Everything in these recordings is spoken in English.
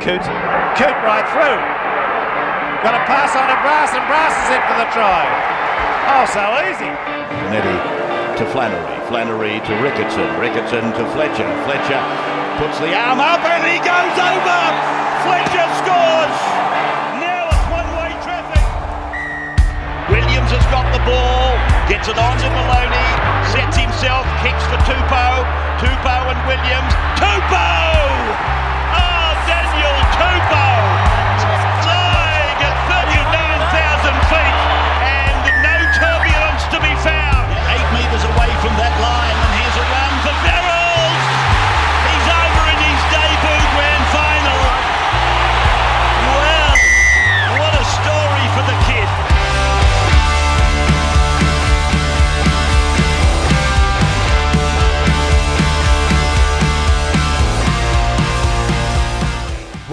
Coote, Coote right through. Got a pass on to Brass, and Brass is in for the try. Oh, so easy. Nettie to Flannery, Flannery to Ricketson, Ricketson to Fletcher, Fletcher puts the arm up and he goes over. Fletcher scores. Now it's one-way traffic. Williams has got the ball, gets it on to Maloney, sets himself, kicks for Tupou, Tupou and Williams, Tupou! Oh, Daniel Tupou! Flying at 39,000 feet and no turbulence to be found. Eight metres away from that line and here's a run for Barrels!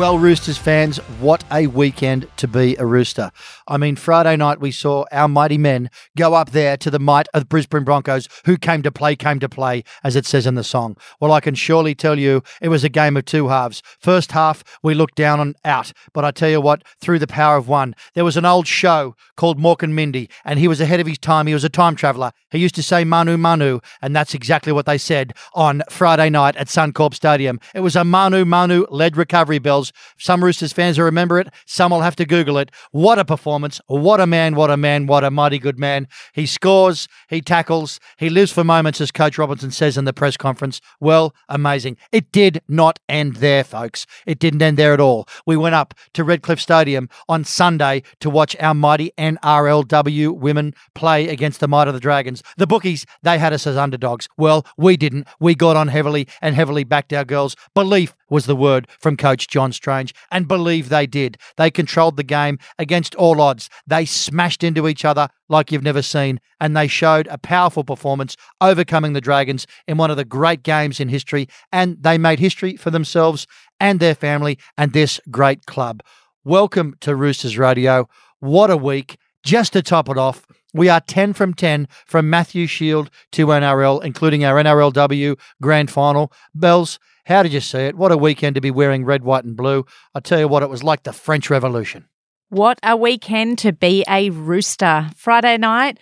Well, Roosters fans, what a weekend to be a Rooster. I mean, Friday night we saw our mighty men go up there to the might of Brisbane Broncos, who came to play, came to play, as it says in the song. Well, I can surely tell you it was a game of two halves. First half, we looked down and out, but I tell you what, through the power of one, there was an old show called Mork and Mindy, and he was ahead of his time. He was a time traveller. He used to say Manu Manu, and that's exactly what they said on Friday night at Suncorp Stadium. It was a Manu Manu led recovery, Bells. Some Roosters fans will remember it, some will have to Google it. What a performance. What a man, what a man, what a mighty good man. He scores, he tackles, he lives for moments, as Coach Robinson says in the press conference. Well, amazing. It did not end there, folks. It didn't end there at all. We went up to Redcliffe Stadium on Sunday to watch our mighty NRLW women play against the might of the Dragons. The bookies, they had us as underdogs. Well, we didn't. We got on heavily and heavily backed our girls. Belief was the word from Coach John Strange, and believe they did. They controlled the game against all odds. They smashed into each other like you've never seen, and they showed a powerful performance, overcoming the Dragons in one of the great games in history, and they made history for themselves and their family and this great club. Welcome to Roosters Radio. What a week. Just to top it off, we are 10 from 10 from Matthew Shield to NRL, including our NRLW grand final. Bells, how did you see it? What a weekend to be wearing red, white, and blue. I tell you what, it was like the French Revolution. What a weekend to be a rooster. Friday night,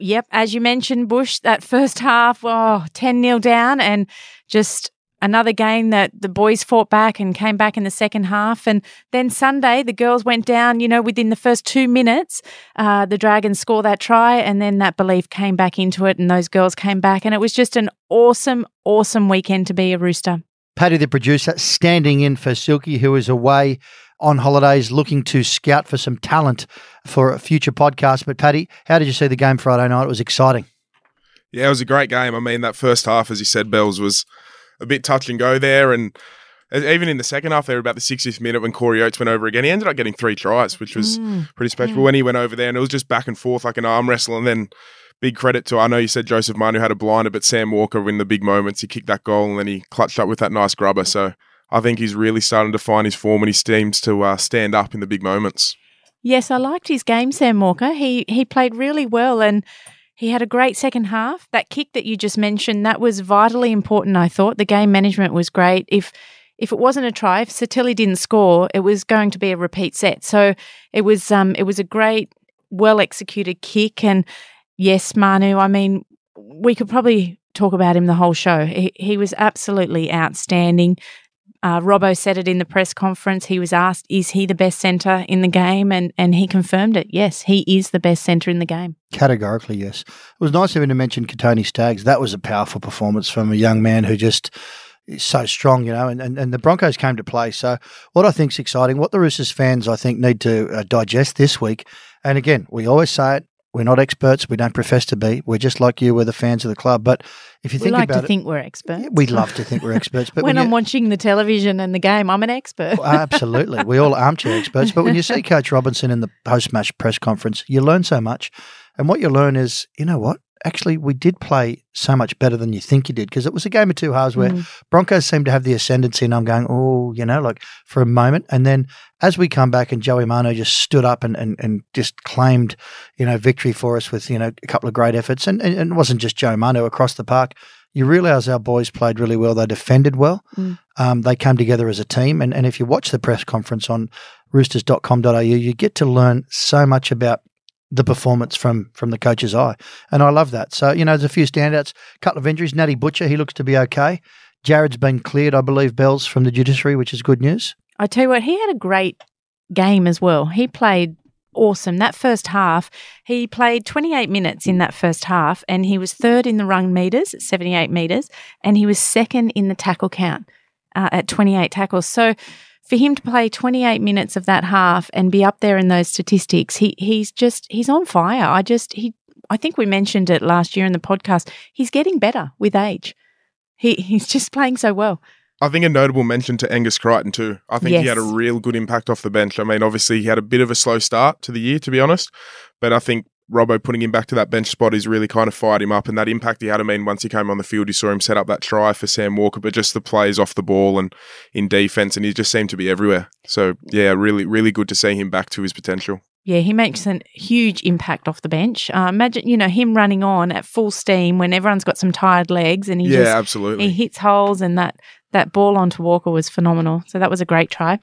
yep, as you mentioned, Bush, that first half, oh, 10 0 down, and just another game that the boys fought back and came back in the second half. And then Sunday, the girls went down, you know, within the first two minutes, uh, the Dragons score that try, and then that belief came back into it, and those girls came back. And it was just an awesome, awesome weekend to be a rooster. Paddy, the producer, standing in for Silky, who is away on holidays looking to scout for some talent for a future podcast. But, Paddy, how did you see the game Friday night? It was exciting. Yeah, it was a great game. I mean, that first half, as you said, Bells, was a bit touch and go there. And even in the second half, there about the 60th minute when Corey Oates went over again, he ended up getting three tries, which was Mm, pretty special. yeah. When he went over there, and it was just back and forth like an arm wrestle. And then big credit to, I know you said Joseph Manu had a blinder, but Sam Walker in the big moments, he kicked that goal and then he clutched up with that nice grubber. So I think he's really starting to find his form and he seems to uh, stand up in the big moments. Yes, I liked his game, Sam Walker. He he played really well and he had a great second half. That kick that you just mentioned, that was vitally important, I thought. The game management was great. If if it wasn't a try, if Sitili didn't score, it was going to be a repeat set. So it was um it was a great, well executed kick and yes, Manu, I mean, we could probably talk about him the whole show. He, he was absolutely outstanding. Uh, Robbo said it in the press conference. He was asked, "Is he the best centre in the game?" and and he confirmed it. Yes, he is the best centre in the game. Categorically, yes. It was nice of him to mention Kotoni Staggs. That was a powerful performance from a young man who just is so strong, you know, and, and, and the Broncos came to play. So, what I think is exciting, what the Roosters fans, I think, need to uh, digest this week, and again, we always say it, we're not experts, we don't profess to be, we're just like you, we're the fans of the club. But if you We think like about to it, think we're experts. we'd love to think we're experts. But when, when I'm you- watching the television and the game, I'm an expert. Well, absolutely. We all armchair experts. But when you see Coach Robinson in the post match press conference, you learn so much. And what you learn is, you know what? Actually, we did play so much better than you think you did because it was a game of two halves where Mm. Broncos seemed to have the ascendancy. And I'm going, oh, you know, like for a moment. And then as we come back and Joey Manu just stood up and, and, and just claimed, you know, victory for us with, you know, a couple of great efforts. And, and it wasn't just Joe Manu across the park. you realise our boys played really well. They defended well. Mm. Um, they came together as a team. And, and if you watch the press conference on roosters.com.au, you get to learn so much about the performance from from the coach's eye. And I love that. So, you know, there's a few standouts, a couple of injuries. Natty Butcher, he looks to be okay. Jared's been cleared, I believe, Bells from the judiciary, which is good news. I tell you what, he had a great game as well. He played awesome. That first half, he played 28 minutes in that first half, and he was third in the run meters at 78 meters, and he was second in the tackle count uh, at 28 tackles. So for him to play 28 minutes of that half and be up there in those statistics, he he's just he's on fire. I just he I think we mentioned it last year in the podcast. He's getting better with age. He he's just playing so well. I think a notable mention to Angus Crichton too. I think he had a real good impact off the bench. I mean, obviously he had a bit of a slow start to the year, to be honest, but I think Robbo putting him back to that bench spot has really kind of fired him up, and that impact he had. I mean, once he came on the field, you saw him set up that try for Sam Walker, but just the plays off the ball and in defense, and he just seemed to be everywhere. So yeah, really, really good to see him back to his potential. Yeah, he makes a huge impact off the bench. Uh, imagine, you know, him running on at full steam when everyone's got some tired legs, and he yeah, just absolutely. he hits holes, and that that ball onto Walker was phenomenal. So that was a great try.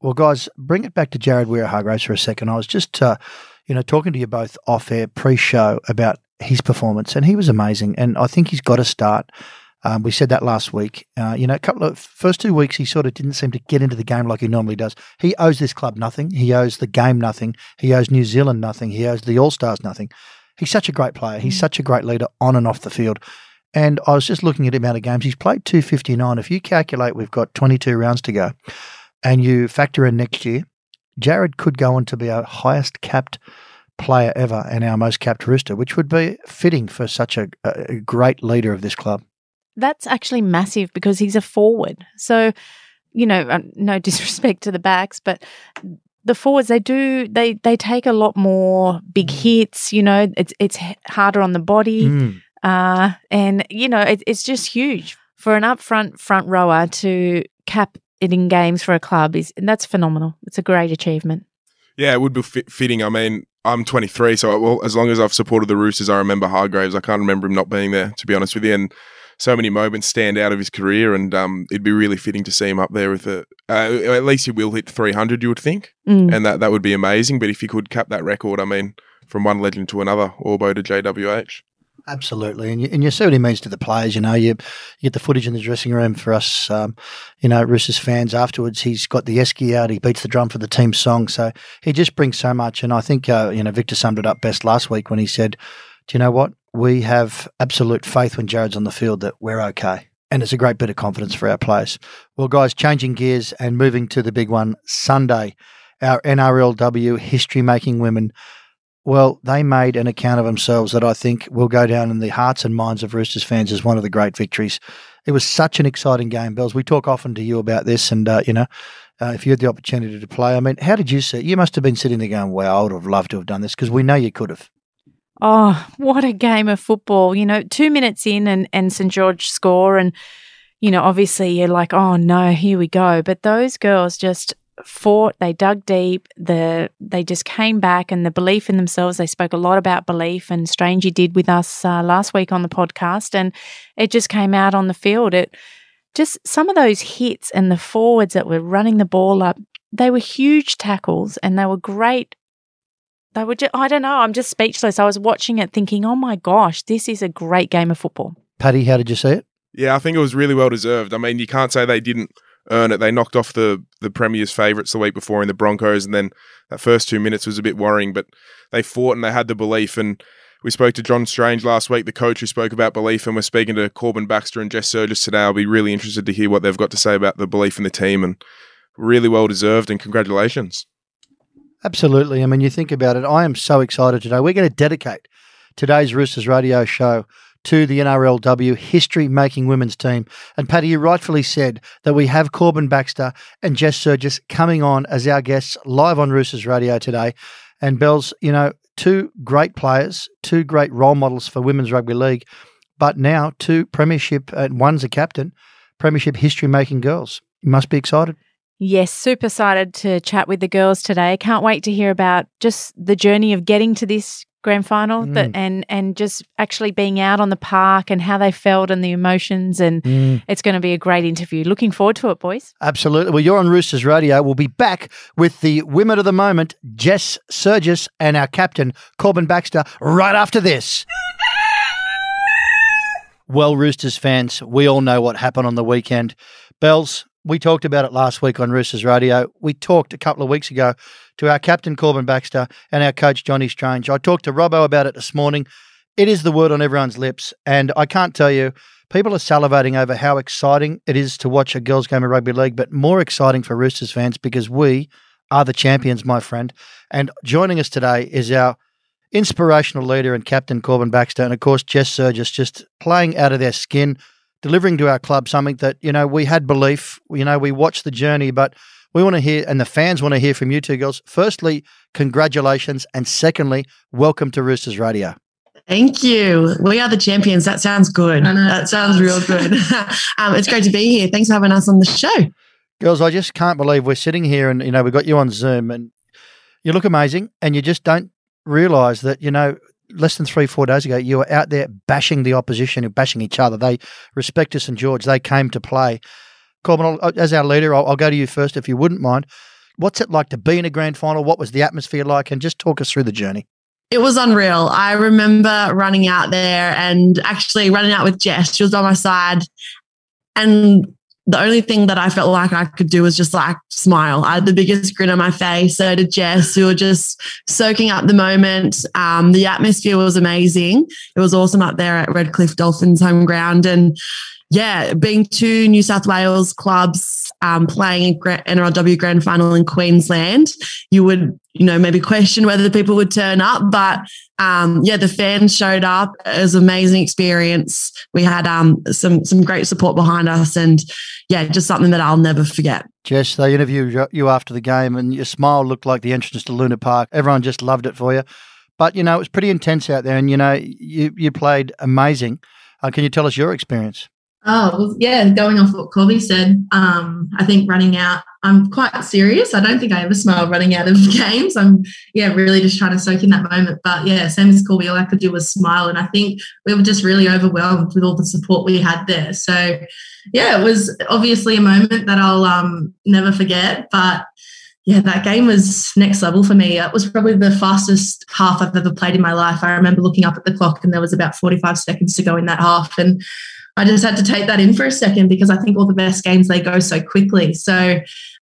Well, guys, bring it back to Jared Waerea-Hargreaves for a second. I was just, uh, you know, talking to you both off air pre show about his performance, and he was amazing. And I think he's got to start. Um, we said that last week. Uh, you know, a couple of first two weeks, he sort of didn't seem to get into the game like he normally does. He owes this club nothing. He owes the game nothing. He owes New Zealand nothing. He owes the All Stars nothing. He's such a great player. He's such a great leader on and off the field. And I was just looking at the amount of games he's played. Two fifty nine. If you calculate, we've got twenty two rounds to go, and you factor in next year, Jared could go on to be our highest capped player ever and our most capped rooster, which would be fitting for such a, a great leader of this club. That's actually massive because he's a forward. So, you know, uh, no disrespect to the backs, but the forwards they do they they take a lot more big hits. You know, it's it's harder on the body, Mm. uh, and you know it, it's just huge for an upfront front rower to cap in games for a club is and that's phenomenal. It's a great achievement. Yeah, it would be fit- fitting. I mean, I'm 23, so well, as long as I've supported the Roosters, I remember Hargreaves. I can't remember him not being there, to be honest with you. And so many moments stand out of his career, and um, it'd be really fitting to see him up there with a. Uh, at least he will hit 300, you would think, Mm. and that that would be amazing. But if he could cap that record, I mean, from one legend to another, Orbo to JWH. Absolutely, and you, and you see what he means to the players. You know, you, you get the footage in the dressing room for us, um, you know, Roosters fans. Afterwards, he's got the esky out. He beats the drum for the team song. So he just brings so much. And I think uh, you know Victor summed it up best last week when he said, "Do you know what? We have absolute faith when Jared's on the field that we're okay." And it's a great bit of confidence for our players. Well, guys, changing gears and moving to the big one Sunday, our NRLW history making women well, they made an account of themselves that I think will go down in the hearts and minds of Roosters fans as one of the great victories. It was such an exciting game, Bells. We talk often to you about this, and uh, you know, uh, if you had the opportunity to play, I mean, how did you see? it? You must have been sitting there going, "Wow, I would have loved to have done this," because we know you could have. Oh, what a game of football. You know, two minutes in and, and St. George score. And, you know, obviously you're like, oh no, here we go. But those girls just fought, they dug deep, the they just came back and the belief in themselves. They spoke a lot about belief and Strangey did with us uh, last week on the podcast. And it just came out on the field. It just some of those hits and the forwards that were running the ball up, they were huge tackles and they were great they were just, I don't know, I'm just speechless. I was watching it thinking, oh my gosh, this is a great game of football. Paddy, how did you see it? Yeah, I think it was really well deserved. I mean, you can't say they didn't earn it. They knocked off the the Premier's favourites the week before in the Broncos, and then that first two minutes was a bit worrying, but they fought and they had the belief. And we spoke to John Strange last week, the coach who spoke about belief, and we're speaking to Corban Baxter and Jess Sergis today. I'll be really interested to hear what they've got to say about the belief in the team, and really well deserved. And congratulations. Absolutely. I mean, you think about it. I am so excited today. We're going to dedicate today's Roosters radio show to the NRLW history making women's team. And Patty, you rightfully said that we have Corban Baxter and Jess Sergis coming on as our guests live on Roosters radio today. And Bells, you know, two great players, two great role models for women's rugby league, but now two premiership, and one's a captain, premiership history making girls. You must be excited. Yes, super excited to chat with the girls today. Can't wait to hear about just the journey of getting to this grand final Mm. that and and just actually being out on the park and how they felt and the emotions and Mm. it's going to be a great interview. Looking forward to it, boys. Absolutely. Well, you're on Roosters Radio. We'll be back with the women of the moment, Jess Sergis, and our captain, Corban Baxter, right after this. Well, Roosters fans, we all know what happened on the weekend. Bells, we talked about it last week on Roosters Radio. We talked a couple of weeks ago to our captain, Corban Baxter, and our coach, Johnny Strange. I talked to Robbo about it this morning. It is the word on everyone's lips. And I can't tell you, people are salivating over how exciting it is to watch a girls' game of rugby league, but more exciting for Roosters fans because we are the champions, my friend. And joining us today is our inspirational leader and captain, Corban Baxter, and of course, Jess Sergis, just playing out of their skin, delivering to our club something that, you know, we had belief, you know, we watched the journey, but we want to hear, and the fans want to hear from you two girls. Firstly, congratulations. And secondly, welcome to Roosters Radio. Thank you. We are the champions. That sounds good. That sounds real good. um, it's great to be here. Thanks for having us on the show. Girls, I just can't believe we're sitting here and, you know, we've got you on Zoom and you look amazing and you just don't realize that, you know, less than three, four days ago, you were out there bashing the opposition and bashing each other. They respect us and George. They came to play. Corban, I'll, as our leader, I'll, I'll go to you first if you wouldn't mind. What's it like to be in a grand final? What was the atmosphere like? And just talk us through the journey. It was unreal. I remember running out there and actually running out with Jess. She was by my side. And the only thing that I felt like I could do was just like smile. I had the biggest grin on my face. So did Jess. We were just soaking up the moment. Um, the atmosphere was amazing. It was awesome up there at Redcliffe Dolphins home ground. And yeah, being two New South Wales clubs um, playing NRLW grand final in Queensland, you would, you know, maybe question whether people would turn up. But um, yeah, the fans showed up. It was an amazing experience. We had um, some some great support behind us, and yeah, just something that I'll never forget. Jess, they interviewed you- after the game, and your smile looked like the entrance to Luna Park. Everyone just loved it for you. But you know, it was pretty intense out there, and you know, you you played amazing. Uh, can you tell us your experience? Oh, well, yeah, going off what Corby said, um, I think running out, I'm quite serious. I don't think I ever smile running out of games. I'm, yeah, really just trying to soak in that moment. But yeah, same as Corby, all I could do was smile. And I think we were just really overwhelmed with all the support we had there. So yeah, it was obviously a moment that I'll um, never forget. But yeah, that game was next level for me. It was probably the fastest half I've ever played in my life. I remember looking up at the clock and there was about 45 seconds to go in that half. And I just had to take that in for a second because I think all the best games they go so quickly. So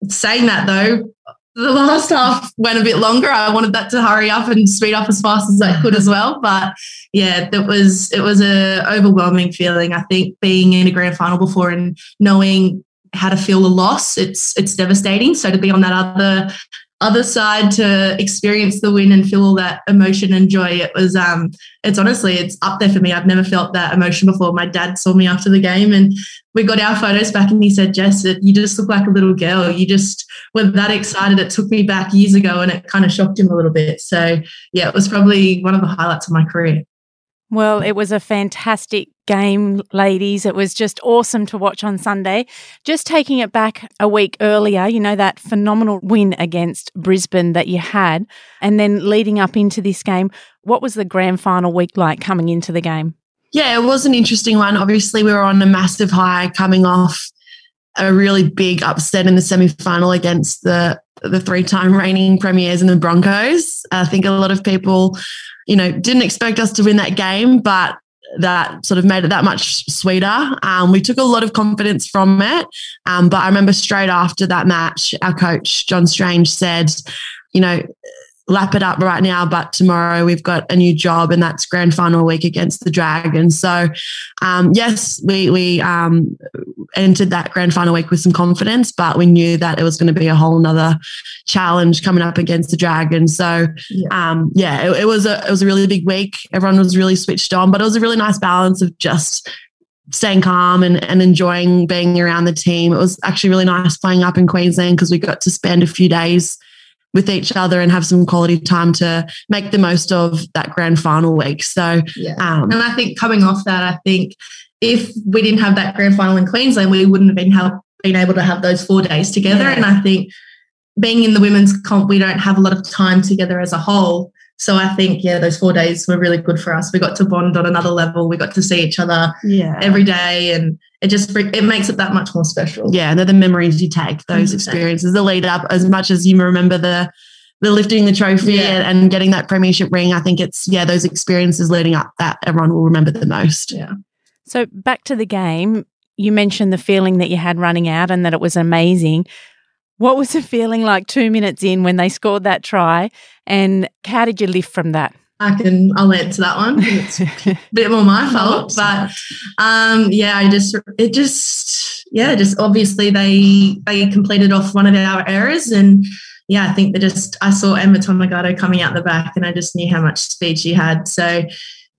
saying that though, the last half went a bit longer. I wanted that to hurry up and speed up as fast as I could as well. But yeah, it was it was a overwhelming feeling. I think being in a grand final before and knowing how to feel a loss, it's it's devastating. So to be on that other other side to experience the win and feel all that emotion and joy, it was um it's honestly it's up there for me. I've never felt that emotion before. My dad saw me after the game and we got our photos back and he said, Jess, you just look like a little girl. You just were that excited. It took me back years ago and it kind of shocked him a little bit. So yeah, it was probably one of the highlights of my career. Well, it was a fantastic game, ladies. It was just awesome to watch on Sunday. Just taking it back a week earlier, you know, that phenomenal win against Brisbane that you had, and then leading up into this game, what was the grand final week like coming into the game? Yeah, it was an interesting one. Obviously, we were on a massive high coming off a really big upset in the semi final against the the three time reigning premiers and the Broncos. I think a lot of people, you know, didn't expect us to win that game, but that sort of made it that much sweeter. Um, we took a lot of confidence from it. Um, but I remember straight after that match, our coach, John Strange, said, you know, lap it up right now, but tomorrow we've got a new job, and that's grand final week against the Dragons. So, um, yes, we we um, entered that grand final week with some confidence, but we knew that it was going to be a whole nother challenge coming up against the Dragons. So, Yeah. um, yeah, it, it was a it was a really big week. Everyone was really switched on, but it was a really nice balance of just staying calm and, and enjoying being around the team. It was actually really nice playing up in Queensland because we got to spend a few days with each other and have some quality time to make the most of that grand final week. So, Yeah. um, And I think coming off that, I think if we didn't have that grand final in Queensland, we wouldn't have been have, been able to have those four days together. Yeah. And I think being in the women's comp, we don't have a lot of time together as a whole. So I think, yeah, those four days were really good for us. We got to bond on another level. We got to see each other Yeah. every day, and it just it makes it that much more special. yeah, they're the memories you take, those 100%. experiences, the lead up, as much as you remember the the lifting the trophy Yeah. and, and getting that premiership ring. I think it's yeah, those experiences leading up that everyone will remember the most. Yeah. So back to the game, you mentioned the feeling that you had running out and that it was amazing. What was the feeling like two minutes in when they scored that try? And how did you lift from that? I can I'll answer that one. It's a bit more my fault, but um, yeah, I just it just yeah, just obviously they they completed off one of our errors, and yeah, I think they just I saw Emma Tonegato coming out the back, and I just knew how much speed she had. So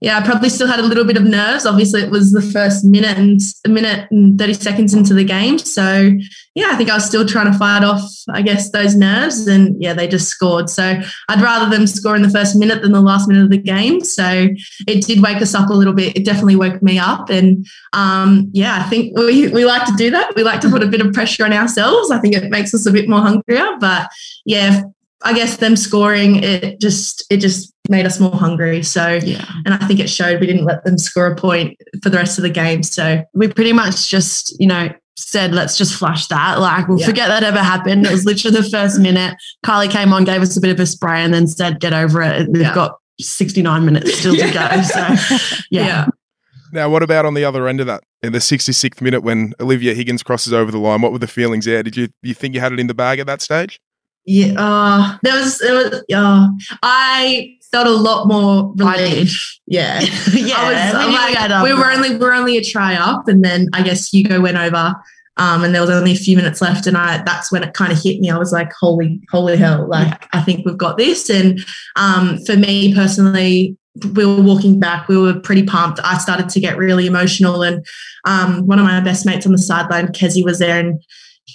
yeah, I probably still had a little bit of nerves. Obviously, it was the first minute and a minute and thirty seconds into the game, so yeah, I think I was still trying to fight off, I guess, those nerves, and yeah, they just scored. So I'd rather them score in the first minute than the last minute of the game. So it did wake us up a little bit. It definitely woke me up. And um, yeah, I think we, we like to do that. We like to put a bit of pressure on ourselves. I think it makes us a bit more hungrier. But yeah, I guess them scoring, it just it just made us more hungry. So Yeah. and I think it showed we didn't let them score a point for the rest of the game. So We pretty much just, you know, said, let's just flush that. Like, we'll Yeah. forget that ever happened. It was literally the first minute. Kylie came on, gave us a bit of a spray, and then said, get over it. We've Yeah. got 69 minutes still to go. So, yeah. Now, what about on the other end of that? In the 66th minute when Olivia Higgins crosses over the line, what were the feelings there? Did you you think you had it in the bag at that stage? Yeah, uh, there was, there was, uh, I felt a lot more I relief. Yeah, yeah. I was, knew like, we had we up. were only, we were only a try up, and then I guess Hugo went over, um, and there was only a few minutes left, and I, that's when it kind of hit me. I was like, holy, holy hell! Like, I think we've got this. And um, for me personally, we were walking back. We were pretty pumped. I started to get really emotional, and um, one of my best mates on the sideline, Kezi, was there, and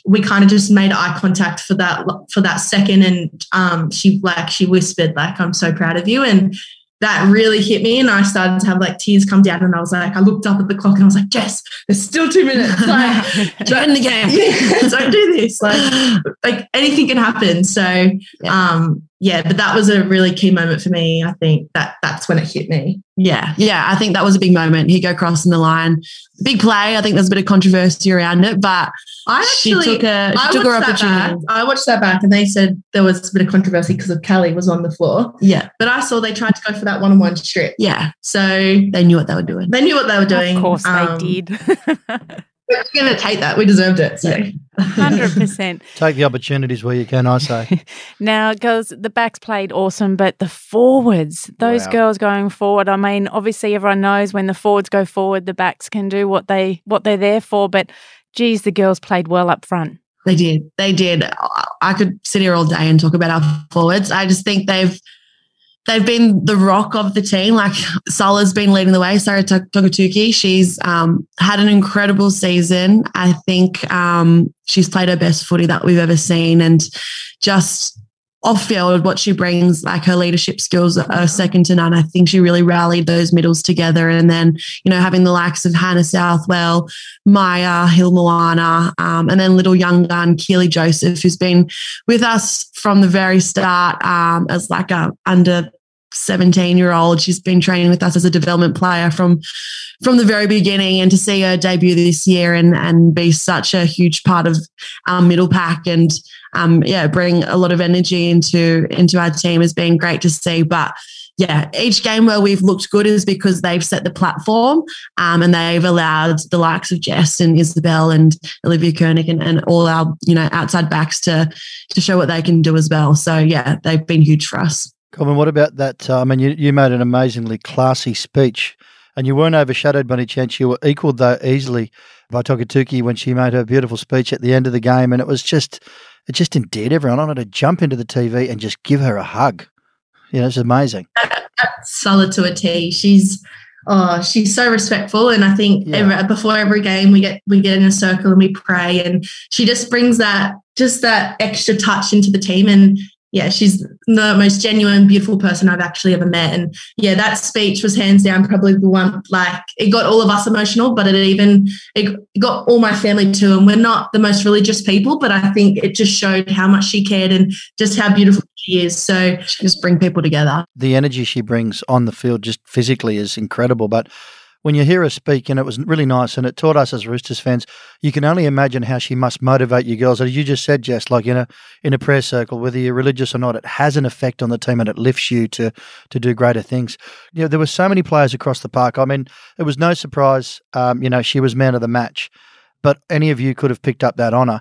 we kind of just made eye contact for that for that second and um, she like she whispered like i'm so proud of you. And that really hit me and i started to have like tears come down and i was like i looked up at the clock and i was like jess there's still two minutes. Like Join the game. yeah, don't do this. Like like anything can happen. So um yeah but that was a really key moment for me i think that that's when it hit me Yeah, yeah, I think that was a big moment. He go crossing the line, big play. I think there's a bit of controversy around it, but i she actually took a she I took her watched, that back. I watched that back and they said there was a bit of controversy because of Callie was on the floor. Yeah, But I saw they tried to go for that one on one strip. yeah, So they knew what they were doing. they knew what they were doing. Of course Um, they did. We're going to take that. We deserved it. So. 100%. Take the opportunities where you can, I say. Now, girls, the backs played awesome, but the forwards, those Wow. girls going forward. I mean, obviously, everyone knows when the forwards go forward, the backs can do what they what they're there for. But geez, the girls played well up front. They did. They did. I- I could sit here all day and talk about our forwards. I just think they've they've been the rock of the team. Like Sola's been leading the way. Sarah Tok- Togatuki, she's um, had an incredible season. I think um, she's played her best footy that we've ever seen, and just off field, what she brings, like her leadership skills are second to none. I think she really rallied those middles together, and then you know having the likes of Hannah Southwell, Maya Hilmoana, um, and then little young gun Keilee Joseph, who's been with us from the very start um, as like a under 17 year old. She's been training with us as a development player from from the very beginning, and to see her debut this year and and be such a huge part of our middle pack and um, yeah, bring a lot of energy into into our team has been great to see. But yeah, each game where we've looked good is because they've set the platform um, and they've allowed the likes of Jess and Isabel and Olivia Kernick and, and all our you know outside backs to to show what they can do as well. So yeah, they've been huge for us. Colin, what about that? Uh, I mean, you, you made an amazingly classy speech and you weren't overshadowed by any chance. You were equalled, though, easily by Togatuki when she made her beautiful speech at the end of the game. And it was just, it just endeared everyone. I wanted to jump into the TV and just give her a hug. You know, it's amazing. solid to a T. She's oh, she's so respectful, and I think Yeah. every, before every game we get we get in a circle and we pray, and she just brings that just that extra touch into the team. And yeah, she's the most genuine, beautiful person I've actually ever met. And yeah, that speech was hands down probably the one like it got all of us emotional, but it even it got all my family too. And we're not the most religious people, but I think it just showed how much she cared and just how beautiful she is. So she just bring people together. The energy she brings on the field just physically is incredible. But when you hear her speak, and it was really nice, and it taught us as Roosters fans, you can only imagine how she must motivate you girls. As you just said, Jess, like in a in a prayer circle, whether you're religious or not, it has an effect on the team, and it lifts you to to do greater things. You know, there were so many players across the park. I mean, it was no surprise. Um, you know, she was man of the match, but any of you could have picked up that honour.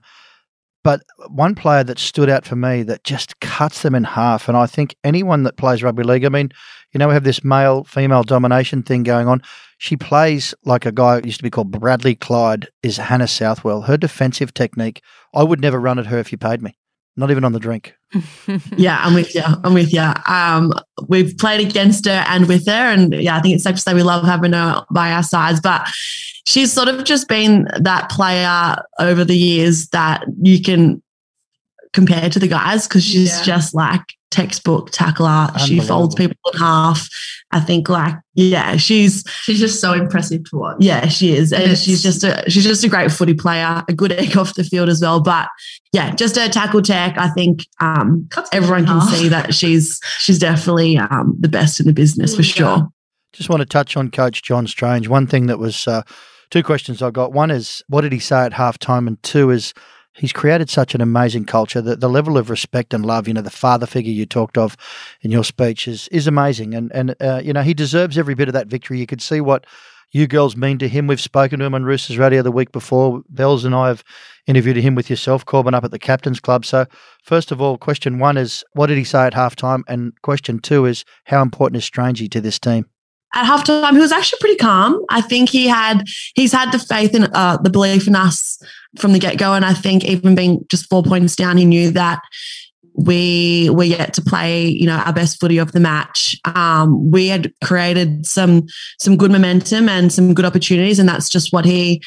But one player that stood out for me that just cuts them in half, and I think anyone that plays rugby league, I mean, you know, we have this male female domination thing going on. She plays like a guy used to be called Bradley Clyde, is Hannah Southwell. Her defensive technique, I would never run at her if you paid me, not even on the drink. yeah, I'm with you. I'm with you. Um, we've played against her and with her, and yeah, I think it's safe to say we love having her by our sides. But she's sort of just been that player over the years that you can compare to the guys because she's yeah. just like textbook tackler. She folds people in half. I think like yeah, she's she's just so impressive to watch. Yeah, she is, and, and she's just a she's just a great footy player, a good egg off the field as well. But yeah, just her tackle tech. I think um, everyone can see that she's she's definitely um, the best in the business for sure. Just want to touch on Coach John Strange. One thing that was uh, two questions I got. One is what did he say at halftime, and two is he's created such an amazing culture that the level of respect and love, you know, the father figure you talked of in your speech is is amazing, and and uh, you know he deserves every bit of that victory. You could see what you girls mean to him. We've spoken to him on Roosters Radio the week before. Bells and I have interviewed him with yourself, Corban, up at the Captain's Club. So, first of all, question one is what did he say at halftime? And question two is how important is Strangey to this team? At halftime, he was actually pretty calm. I think he had he's had the faith and uh, the belief in us from the get go, and I think even being just four points down, he knew that we were yet to play, you know, our best footy of the match. Um, we had created some some good momentum and some good opportunities, and that's just what he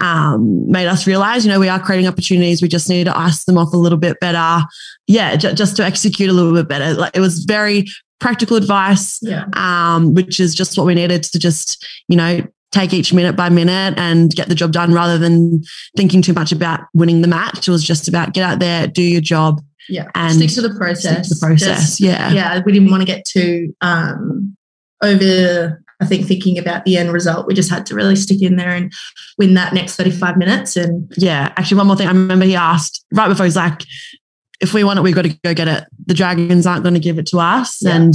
um, made us realize. You know, we are creating opportunities. We just need to ice them off a little bit better. Yeah, j- just to execute a little bit better. Like it was very practical advice, yeah. um, which is just what we needed to just, you know, take each minute by minute and get the job done rather than thinking too much about winning the match. It was just about get out there, do your job. Yeah. And stick to the process. To the process. Just, yeah. Yeah. We didn't want to get too um, over, I think, thinking about the end result. We just had to really stick in there and win that next 35 minutes. And yeah, actually, one more thing. I remember he asked right before he's like, if we want it, we've got to go get it. The Dragons aren't going to give it to us. Yeah. And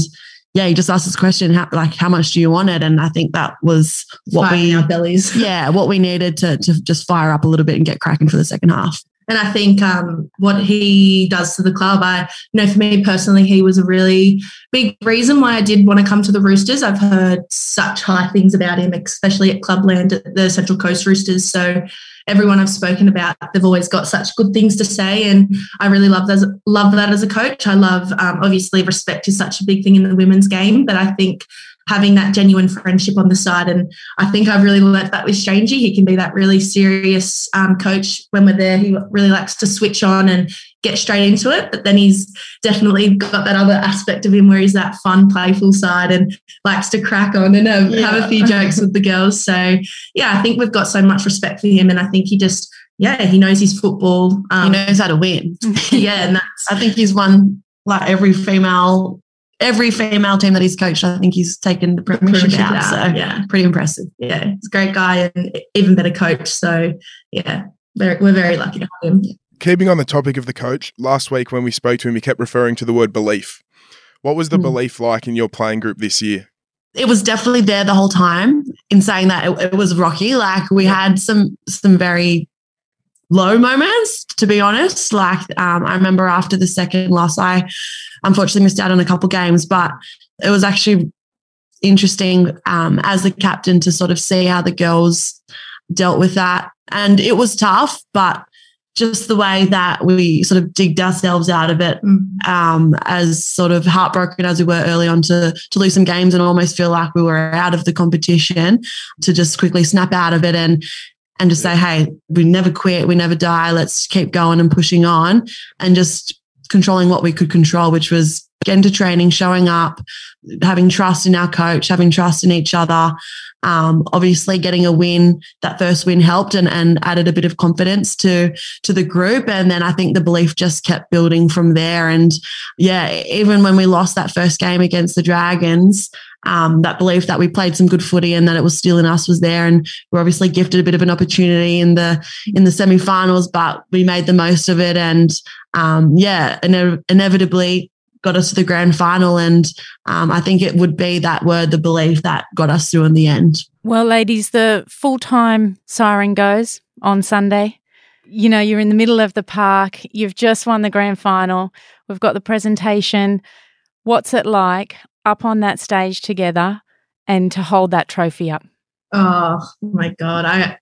yeah, he just asked this question, how, like, how much do you want it? And I think that was what Firing we, our bellies. yeah, what we needed to, to just fire up a little bit and get cracking for the second half. And I think um, what he does to the club, I you know for me personally, he was a really big reason why I did want to come to the Roosters. I've heard such high things about him, especially at Clubland at the Central Coast Roosters. So everyone I've spoken about, they've always got such good things to say, and I really love that. Love that as a coach. I love um, obviously respect is such a big thing in the women's game, but I think having that genuine friendship on the side. And I think I've really learnt that with Strangey. He can be that really serious um, coach when we're there. He really likes to switch on and get straight into it. But then he's definitely got that other aspect of him where he's that fun, playful side and likes to crack on and have, yeah. have a few jokes with the girls. So yeah, I think we've got so much respect for him. And I think he just, yeah, he knows his football. Um, he knows how to win. yeah, and that's I think he's won like every female every female team that he's coached, I think he's taken the premiership, out, out. So yeah, pretty impressive. Yeah, he's a great guy and even better coach. So yeah, very, we're very lucky to have him. Keeping on the topic of the coach, last week when we spoke to him, he kept referring to the word belief. What was the mm. belief like in your playing group this year? It was definitely there the whole time. In saying that, it, it was rocky. Like we had some some very low moments, to be honest. Like um, I remember after the second loss, I unfortunately missed out on a couple games, but it was actually interesting um, as the captain to sort of see how the girls dealt with that. And it was tough, but just the way that we sort of digged ourselves out of it, mm. um, as sort of heartbroken as we were early on to to lose some games and almost feel like we were out of the competition, to just quickly snap out of it and and just say, hey, we never quit, we never die. Let's keep going and pushing on, and just controlling what we could control, which was getting to training, showing up, having trust in our coach, having trust in each other. Um, obviously, getting a win, that first win helped and, and added a bit of confidence to to the group. And then I think the belief just kept building from there. And yeah, even when we lost that first game against the Dragons, um, that belief that we played some good footy and that it was still in us was there. And we're obviously gifted a bit of an opportunity in the in the semi-finals, but we made the most of it. And um, yeah, ine- inevitably got us to the grand final. And um, I think it would be that word, the belief that got us through in the end. Well, ladies, the full time siren goes on Sunday. You know, you're in the middle of the park, you've just won the grand final, we've got the presentation. What's it like up on that stage together and to hold that trophy up? Oh my god, I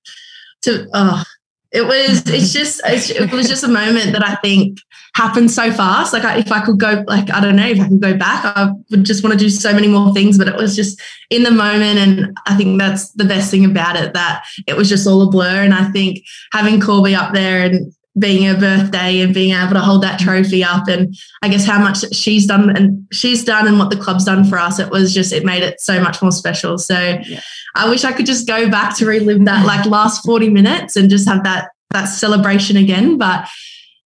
to oh it was it's just it was just a moment that I think happened so fast. Like I, if I could go like I don't know if I could go back, I would just want to do so many more things. But it was just in the moment, and I think that's the best thing about it that it was just all a blur. And I think having Corby up there and being her birthday and being able to hold that trophy up and I guess how much she's done and she's done and what the club's done for us, it was just it made it so much more special. So yeah. I wish I could just go back to relive that like last 40 minutes and just have that that celebration again. But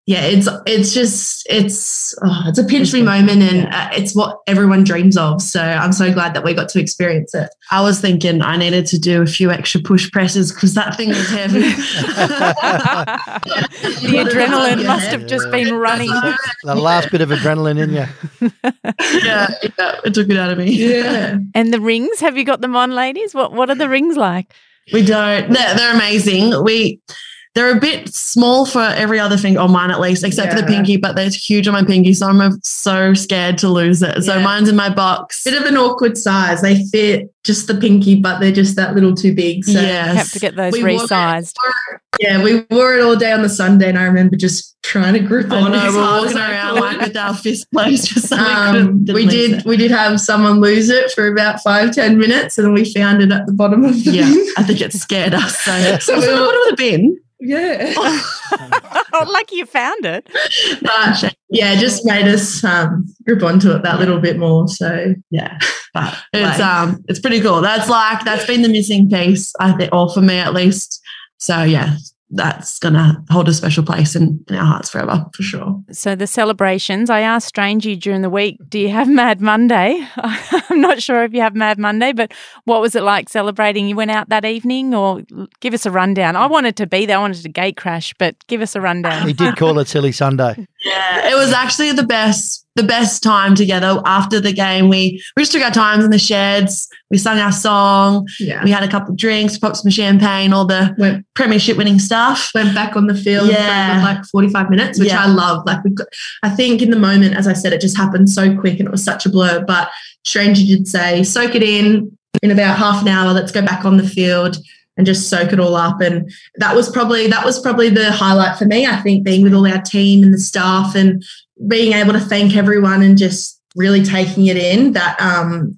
yeah, it's it's just it's oh, it's a pinch me moment, and uh, it's what everyone dreams of. So I'm so glad that we got to experience it. I was thinking I needed to do a few extra push presses because that thing was heavy. the adrenaline must have just been running. The last bit of adrenaline in you. yeah, yeah, it took it out of me. Yeah. And the rings, have you got them on, ladies? What What are the rings like? We don't. They're, they're amazing. We they're a bit small for every other finger on mine at least, except yeah. for the pinky, but they're huge on my pinky. So I'm so scared to lose it. So yeah. mine's in my box. Bit of an awkward size. They fit just the pinky, but they're just that little too big. So yes. have to get those resized. yeah, we wore it all day on the Sunday, and I remember just trying to grip oh, it. Oh no, we're walking around like with our fist closed. Just so um, we, we did. It. We did have someone lose it for about five ten minutes, and then we found it at the bottom of the yeah. bin. I think it scared us. So, so we were bottom of the bin. Yeah. lucky you found it. But yeah, just made us um, grip onto it that little bit more. So yeah, but it's um it's pretty cool. That's like that's been the missing piece, I think, or for me at least. So yeah, that's going to hold a special place in, in, our hearts forever, for sure. So, the celebrations, I asked Strangey during the week, do you have Mad Monday? I'm not sure if you have Mad Monday, but what was it like celebrating? You went out that evening or give us a rundown? I wanted to be there, I wanted to gate crash, but give us a rundown. He did call it Silly Sunday. Yeah, it was actually the best the best time together after the game. We we just took our times in the sheds. We sung our song. Yeah. We had a couple of drinks, popped some champagne, all the went, premiership winning stuff. Went back on the field yeah. for like 45 minutes, which yeah. I love. Like we got, I think in the moment, as I said, it just happened so quick and it was such a blur. But Stranger did say, soak it in in about half an hour, let's go back on the field and just soak it all up. And that was probably that was probably the highlight for me. I think being with all our team and the staff and being able to thank everyone and just really taking it in. That um,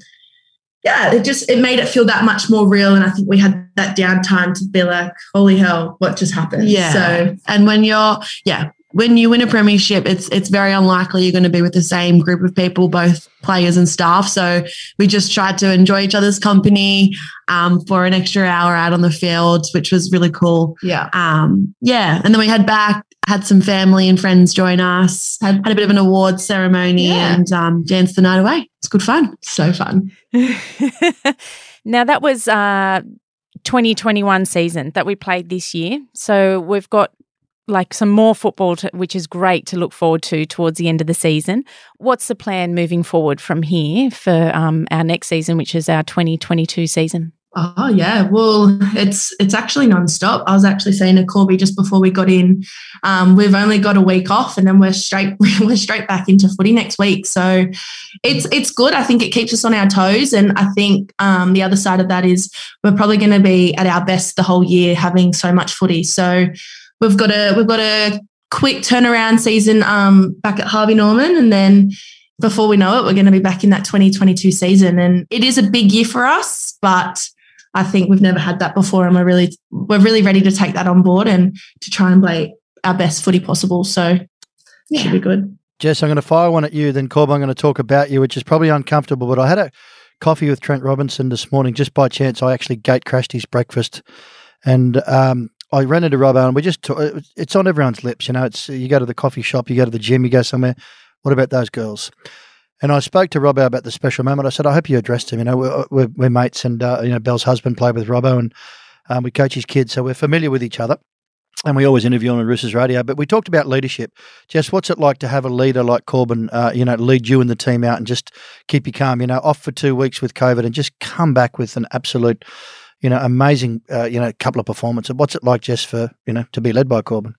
yeah, it just it made it feel that much more real. And I think we had that downtime to be like, holy hell, what just happened? Yeah. So and when you're yeah, when you win a premiership, it's it's very unlikely you're going to be with the same group of people, both players and staff. So we just tried to enjoy each other's company um, for an extra hour out on the field, which was really cool. Yeah, um, yeah. And then we had back, had some family and friends join us, had, had a bit of an awards ceremony, yeah. and um, danced the night away. It's good fun. So fun. now that was. Uh, 2021 season that we played this year. So we've got like some more football, to, which is great to look forward to towards the end of the season. What's the plan moving forward from here for um, our next season, which is our 2022 season? Oh yeah, well it's it's actually non-stop. I was actually saying to Corby just before we got in, um, we've only got a week off, and then we're straight we're straight back into footy next week. So it's it's good. I think it keeps us on our toes, and I think um, the other side of that is we're probably going to be at our best the whole year, having so much footy. So we've got a we've got a quick turnaround season um, back at Harvey Norman, and then before we know it, we're going to be back in that 2022 season. And it is a big year for us, but I think we've never had that before, and we're really we're really ready to take that on board and to try and play our best footy possible. So yeah. should be good. Jess, I'm going to fire one at you. Then, Corb, I'm going to talk about you, which is probably uncomfortable. But I had a coffee with Trent Robinson this morning just by chance. I actually gate crashed his breakfast, and um, I ran into Robbo, and we just t- it's on everyone's lips. You know, it's you go to the coffee shop, you go to the gym, you go somewhere. What about those girls? And I spoke to Robbo about the special moment. I said, I hope you addressed him. You know, we're, we're, we're mates, and uh, you know, Belle's husband played with Robbo, and um, we coach his kids, so we're familiar with each other and we always interview on Roosters Radio, but we talked about leadership. Jess, what's it like to have a leader like Corban, uh, you know, lead you and the team out and just keep you calm, you know, off for two weeks with COVID and just come back with an absolute, you know, amazing, uh, you know, couple of performances. What's it like, Jess, for, you know, to be led by Corban?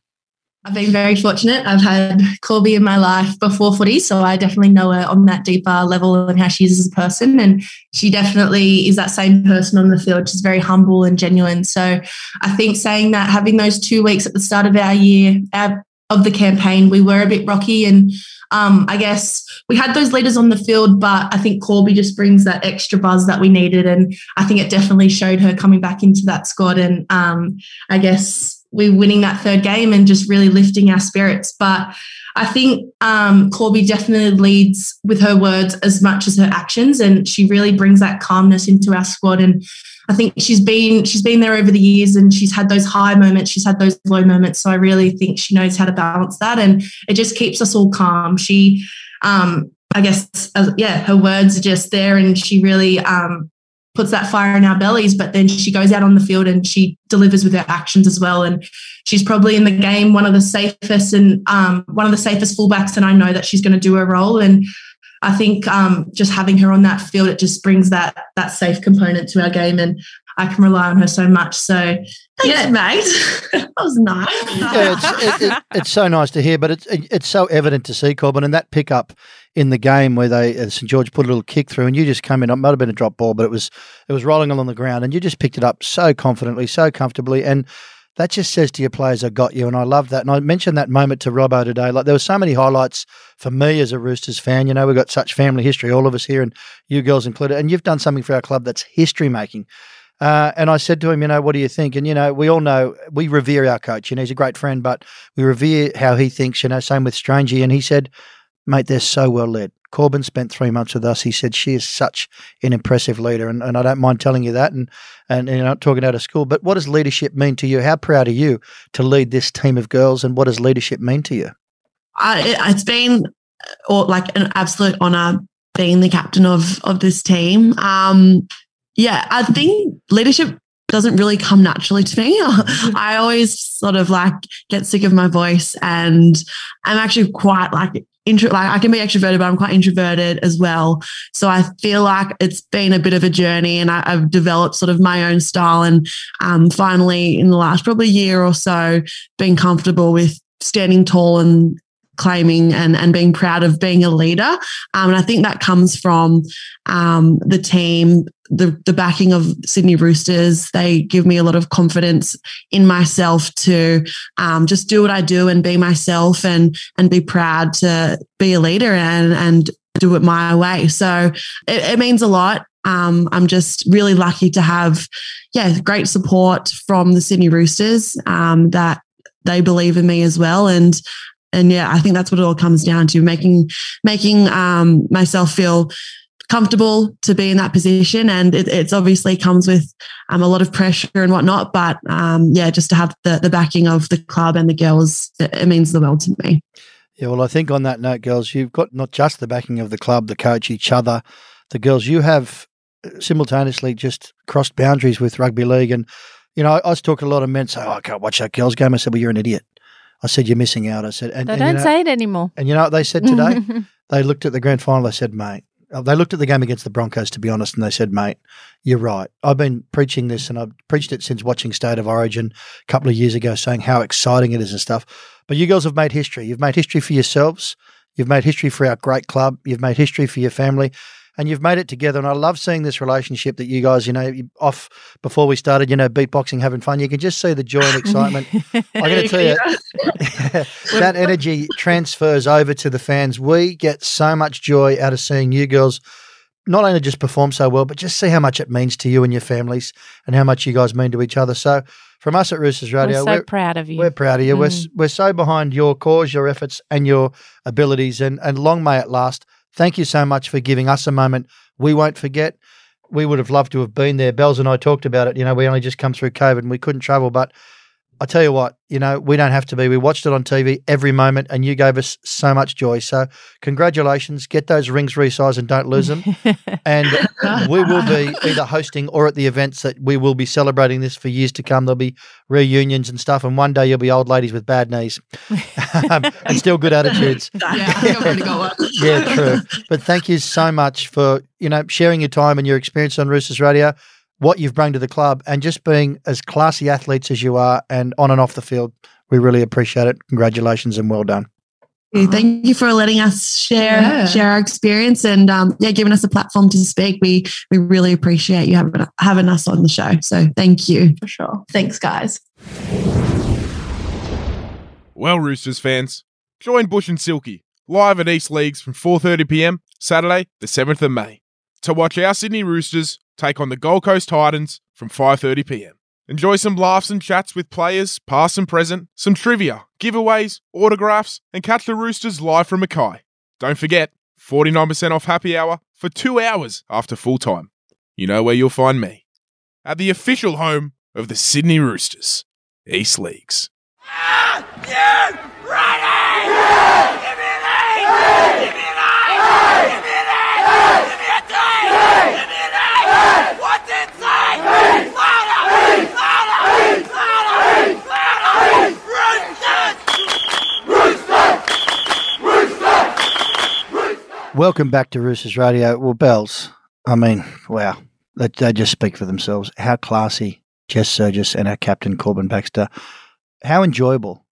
I've been very fortunate. I've had Corby in my life before footy, so I definitely know her on that deeper level and how she is as a person. And she definitely is that same person on the field. She's very humble and genuine. So I think saying that, having those two weeks at the start of our year our, of the campaign, we were a bit rocky and um, I guess we had those leaders on the field, but I think Corby just brings that extra buzz that we needed. And I think it definitely showed her coming back into that squad. And um, I guess we winning that third game and just really lifting our spirits. But I think um, Corby definitely leads with her words as much as her actions, and she really brings that calmness into our squad. And I think she's been she's been there over the years, and she's had those high moments, she's had those low moments. So I really think she knows how to balance that, and it just keeps us all calm. She, um, I guess, as, yeah, her words are just there, and she really um, puts that fire in our bellies, but then she goes out on the field and she delivers with her actions as well. And she's probably in the game one of the safest and um, one of the safest fullbacks. And I know that she's going to do her role. And I think um, just having her on that field, it just brings that that safe component to our game, and I can rely on her so much. So yeah, mate. that was nice. yeah, it's, it, it, it's so nice to hear, but it's it's so evident to see Corban and that pickup in the game where they uh, St George put a little kick through and you just came in. It might have been a drop ball, but it was it was rolling along the ground and you just picked it up so confidently, so comfortably, and that just says to your players, "I got you." And I love that. And I mentioned that moment to Robbo today. Like there were so many highlights for me as a Roosters fan. You know, we've got such family history, all of us here, and you girls included. And you've done something for our club that's history making. Uh, and I said to him, you know, what do you think? And, you know, we all know we revere our coach. You know, he's a great friend, but we revere how he thinks, you know, same with Strangey. And he said, mate, they're so well led. Corban spent three months with us. He said she is such an impressive leader, and, and I don't mind telling you that. And and you know, talking out of school. But what does leadership mean to you? How proud are you to lead this team of girls? And what does leadership mean to you? I, it's been or like an absolute honor being the captain of of this team. Um, yeah, I think leadership doesn't really come naturally to me. I always sort of like get sick of my voice and I'm actually quite like intro like I can be extroverted, but I'm quite introverted as well. So I feel like it's been a bit of a journey and I, have developed sort of my own style and um, finally in the last probably year or so being comfortable with standing tall and claiming and, and being proud of being a leader. Um, and I think that comes from um, the team, the, the backing of Sydney Roosters. They give me a lot of confidence in myself to um, just do what I do and be myself and, and be proud to be a leader and, and do it my way. So it, it means a lot. Um, I'm just really lucky to have, yeah, great support from the Sydney Roosters um, that they believe in me as well. And and yeah, I think that's what it all comes down to making making um, myself feel comfortable to be in that position. And it, it's obviously comes with um, a lot of pressure and whatnot. But um, yeah, just to have the, the backing of the club and the girls, it, it, means the world to me. Yeah, well, I think on that note, girls, you've got not just the backing of the club, the coach, each other, the girls, you have uh, simultaneously just crossed boundaries with rugby league. And, you know, I, I was talking to a lot of men say, oh, I can't watch that girls game. I said, well, you're an idiot. I said, "You're missing out." I said, "And they and, don't you know, say it anymore." And you know what they said today? they looked at the grand final. They said, "Mate." They looked at the game against the Broncos, to be honest, and they said, "Mate, you're right. I've been preaching this, and I've preached it since watching State of Origin a couple of years ago, saying how exciting it is and stuff." But you girls have made history. You've made history for yourselves. You've made history for our great club. You've made history for your family and you've made it together. And I love seeing this relationship that you guys, you know, off before we started, you know, beatboxing, having fun. You can just see the joy and excitement. I'm going to tell you, that energy transfers over to the fans. We get so much joy out of seeing you girls not only just perform so well, but just see how much it means to you and your families and how much you guys mean to each other. So, from us at Roosters Radio, We're so proud of you. we're proud of you. We're, Mm. we're so behind your cause, your efforts, and your abilities, and, and long may it last. Thank you so much for giving us a moment we won't forget. We would have loved to have been there. Bells and I talked about it. You know, we only just come through COVID and we couldn't travel, but I tell you what, you know, we don't have to be. We watched it on TV every moment, and you gave us so much joy. So, congratulations. Get those rings resized and don't lose them. and we will be either hosting or at the events that we will be celebrating this for years to come. There'll be reunions and stuff, and one day you'll be old ladies with bad knees um, and still good attitudes. Yeah, I think I've already got one. Yeah, true. But thank you so much for you know sharing your time and your experience on Roosters Radio, what you've brought to the club, and just being as classy athletes as you are, and on and off the field. We really appreciate it. Congratulations and well done. Thank you for letting us share Yeah. share our experience and um, yeah, giving us a platform to speak. We we really appreciate you having having us on the show. So thank you. For sure. Thanks, guys. Well, Roosters fans, join Bush and Silky live at East Leagues from 4:30 p.m. Saturday, the 7th of May, to watch our Sydney Roosters take on the Gold Coast Titans from 5:30 p.m. Enjoy some laughs and chats with players, past and present, some trivia, giveaways, autographs, and catch the Roosters live from Mackay. Don't forget, 49% off happy hour for two hours after full time. You know where you'll find me. At the official home of the Sydney Roosters, East Leagues. Welcome back to Roosters Radio. Well, Bells, I mean, wow, they, they just speak for themselves. How classy Jess Sergis and our captain Corban Baxter. How enjoyable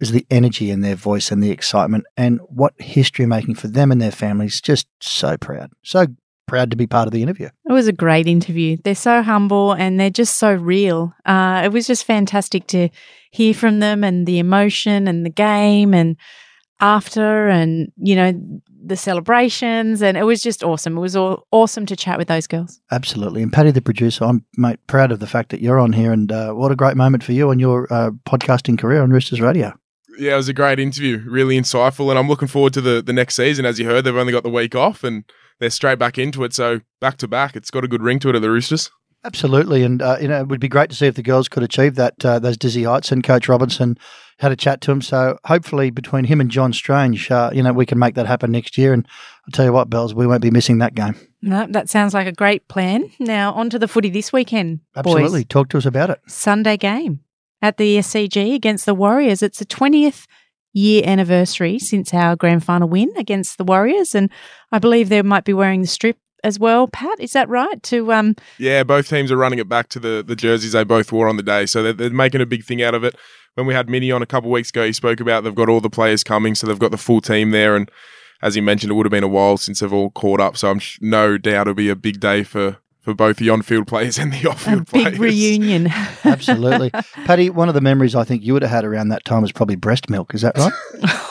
is the energy in their voice and the excitement, and what history making for them and their families. Just so proud, so proud to be part of the interview. It was a great interview. They're so humble and they're just so real. Uh, it was just fantastic to hear from them and the emotion and the game and after and, you know, the celebrations. And it was just awesome. It was all awesome to chat with those girls. Absolutely. And Paddy, the producer, I'm mate proud of the fact that you're on here, and uh, what a great moment for you on your uh, podcasting career on Roosters Radio. Yeah, it was a great interview, really insightful, and I'm looking forward to the the next season. As you heard, they've only got the week off, and they're straight back into it. So back to back, it's got a good ring to it at the Roosters. Absolutely, and uh, you know it would be great to see if the girls could achieve that uh, those dizzy heights. And Coach Robinson had a chat to him, so hopefully between him and John Strange, uh, you know we can make that happen next year. And I'll tell you what, Bells, we won't be missing that game. No, that sounds like a great plan. Now, on to the footy this weekend. Absolutely, Boys. talk to us about it. Sunday game at the SCG against the Warriors. It's the 20th year anniversary since our grand final win against the Warriors. And I believe they might be wearing the strip as well. Pat, is that right? To um, Yeah, both teams are running it back to the the jerseys they both wore on the day, so they're, they're making a big thing out of it. When we had Minnie on a couple of weeks ago, he spoke about they've got all the players coming, so they've got the full team there, and as he mentioned, it would have been a while since they've all caught up. So I'm sh- no doubt it'll be a big day for for both the on field players and the off a field big players. reunion. Absolutely, Paddy. One of the memories I think you would have had around that time was probably breast milk. Is that right?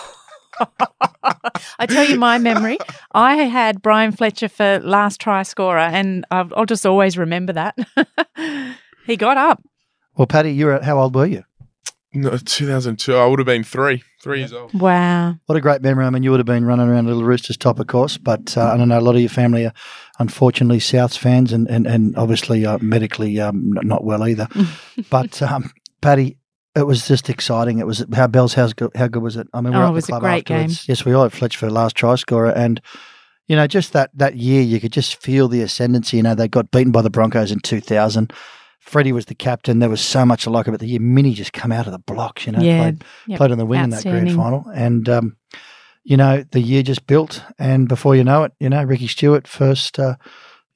I tell you my memory. I had Bryan Fletcher for last try scorer, and I'll, I'll just always remember that. he got up. well, Paddy, you were how old were you? No, 2002. I would have been three, three years old. Wow. What a great memory. I mean, you would have been running around Little Roosters top, of course, but uh, I don't know, a lot of your family are unfortunately Souths fans and, and, and obviously uh, medically um, not well either. but, um, Paddy, it was just exciting. It was how Bell's house. Go, how good was it? I mean, we Oh, were it at was the a club great afterwards. Yes, we all had Fletch for the last try scorer, and you know, just that that year, you could just feel the ascendancy. You know, they got beaten by the Broncos in two thousand. Freddie was the captain. There was so much to like about the year. Minnie just come out of the blocks. You know, Yeah, played, yep. played on the wing in that grand final, and um, you know, the year just built, and before you know it, you know, Ricky Stuart first. Uh,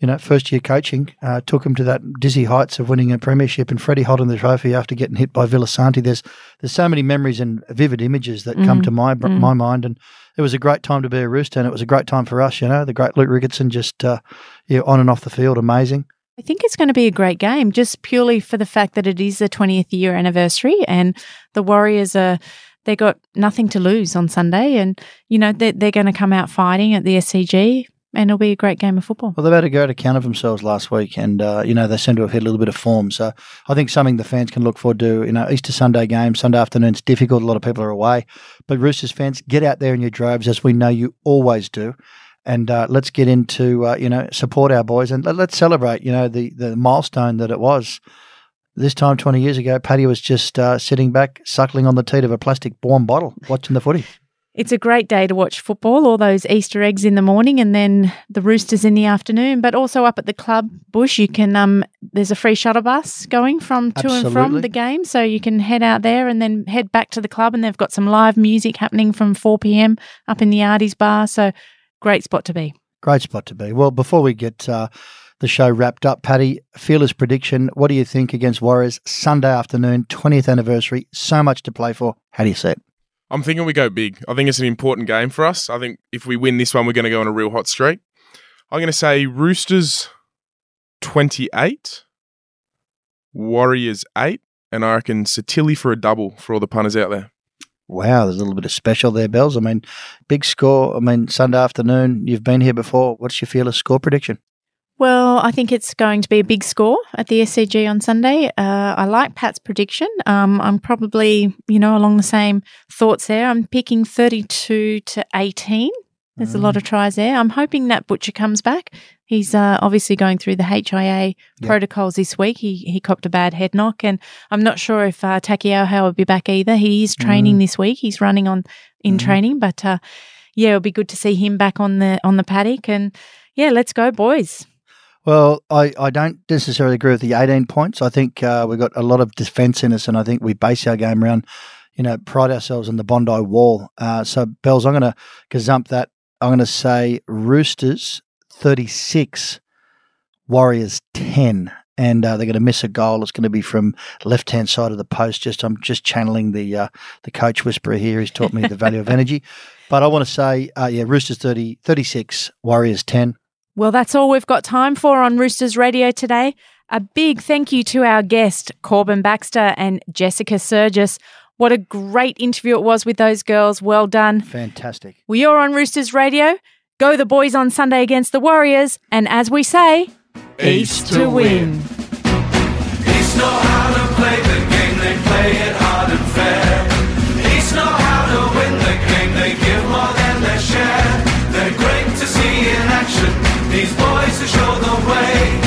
you know, first year coaching uh, took him to that dizzy heights of winning a premiership, and Freddie holding the trophy after getting hit by Villasanti. There's there's so many memories and vivid images that come Mm, to my mm. my mind, and it was a great time to be a Rooster, and it was a great time for us. You know, the great Luke Ricketson just uh, yeah, on and off the field, amazing. I think it's going to be a great game, just purely for the fact that it is the 20th year anniversary, and the Warriors are they got nothing to lose on Sunday, and you know they're, they're going to come out fighting at the SCG. and it'll be a great game of football. Well, they've had a go to account of themselves last week, and uh, you know they seem to have hit a little bit of form. So I think something the fans can look forward to. You know, Easter Sunday game, Sunday afternoon's difficult. A lot of people are away, but Roosters fans, get out there in your droves, as we know you always do, and uh, let's get into uh, you know support our boys and let, us celebrate. You know the the milestone that it was. This time, 20 years ago, Paddy was just uh, sitting back, suckling on the teat of a plastic warm bottle, watching the footy. It's a great day to watch football, all those Easter eggs in the morning and then the roosters in the afternoon. But also up at the club, Bush, you can um there's a free shuttle bus going from to Absolutely. and from the game. So you can head out there and then head back to the club and they've got some live music happening from four PM up in the Arties bar. So great spot to be. Great spot to be. Well, before we get uh, the show wrapped up, Paddy, Fearless prediction. What do you think against Warriors Sunday afternoon, 20th anniversary? So much to play for. How do you see it? I'm thinking we go big. I think it's an important game for us. I think if we win this one, we're going to go on a real hot streak. I'm going to say Roosters 28, Warriors 8, and I reckon Sitili for a double for all the punters out there. Wow, there's a little bit of special there, Bells. I mean, big score. I mean, Sunday afternoon, you've been here before. What's your fearless score prediction? Well, I think it's going to be a big score at the SCG on Sunday. Uh, I like Pat's prediction. Um, I'm probably, you know, along the same thoughts there. I'm picking 32 to 18. There's mm. a lot of tries there. I'm hoping that Butcher comes back. He's uh, obviously going through the HIA yeah. protocols this week. He he copped a bad head knock, and I'm not sure if uh, Taukei'aho will be back either. He is training mm. this week. He's running on in mm. training, but uh, yeah, it'll be good to see him back on the on the paddock. And yeah, let's go, boys. Well, I, I don't necessarily agree with the 18 points. I think uh, we've got a lot of defence in us, and I think we base our game around, you know, pride ourselves on the Bondi Wall. Uh, so, Bells, I'm going to gazump that. I'm going to say Roosters 36, Warriors 10. And uh, they're going to miss a goal. It's going to be from left hand side of the post. Just I'm just channeling the uh, the coach whisperer here. He's taught me the value of energy. But I want to say, uh, yeah, Roosters 30, 36, Warriors 10. Well, that's all we've got time for on Roosters Radio today. A big thank you to our guest, Corban Baxter and Jessica Sergis. What a great interview it was with those girls. Well done. Fantastic. We are on Roosters Radio. Go the boys on Sunday against the Warriors. And as we say, East, to win. East know how to play the game, they play it hard and fair. East know how to win the game, they give more than their share. They're great to see in action, these boys who show the way.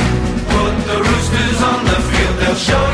Put the roosters on the field, they'll show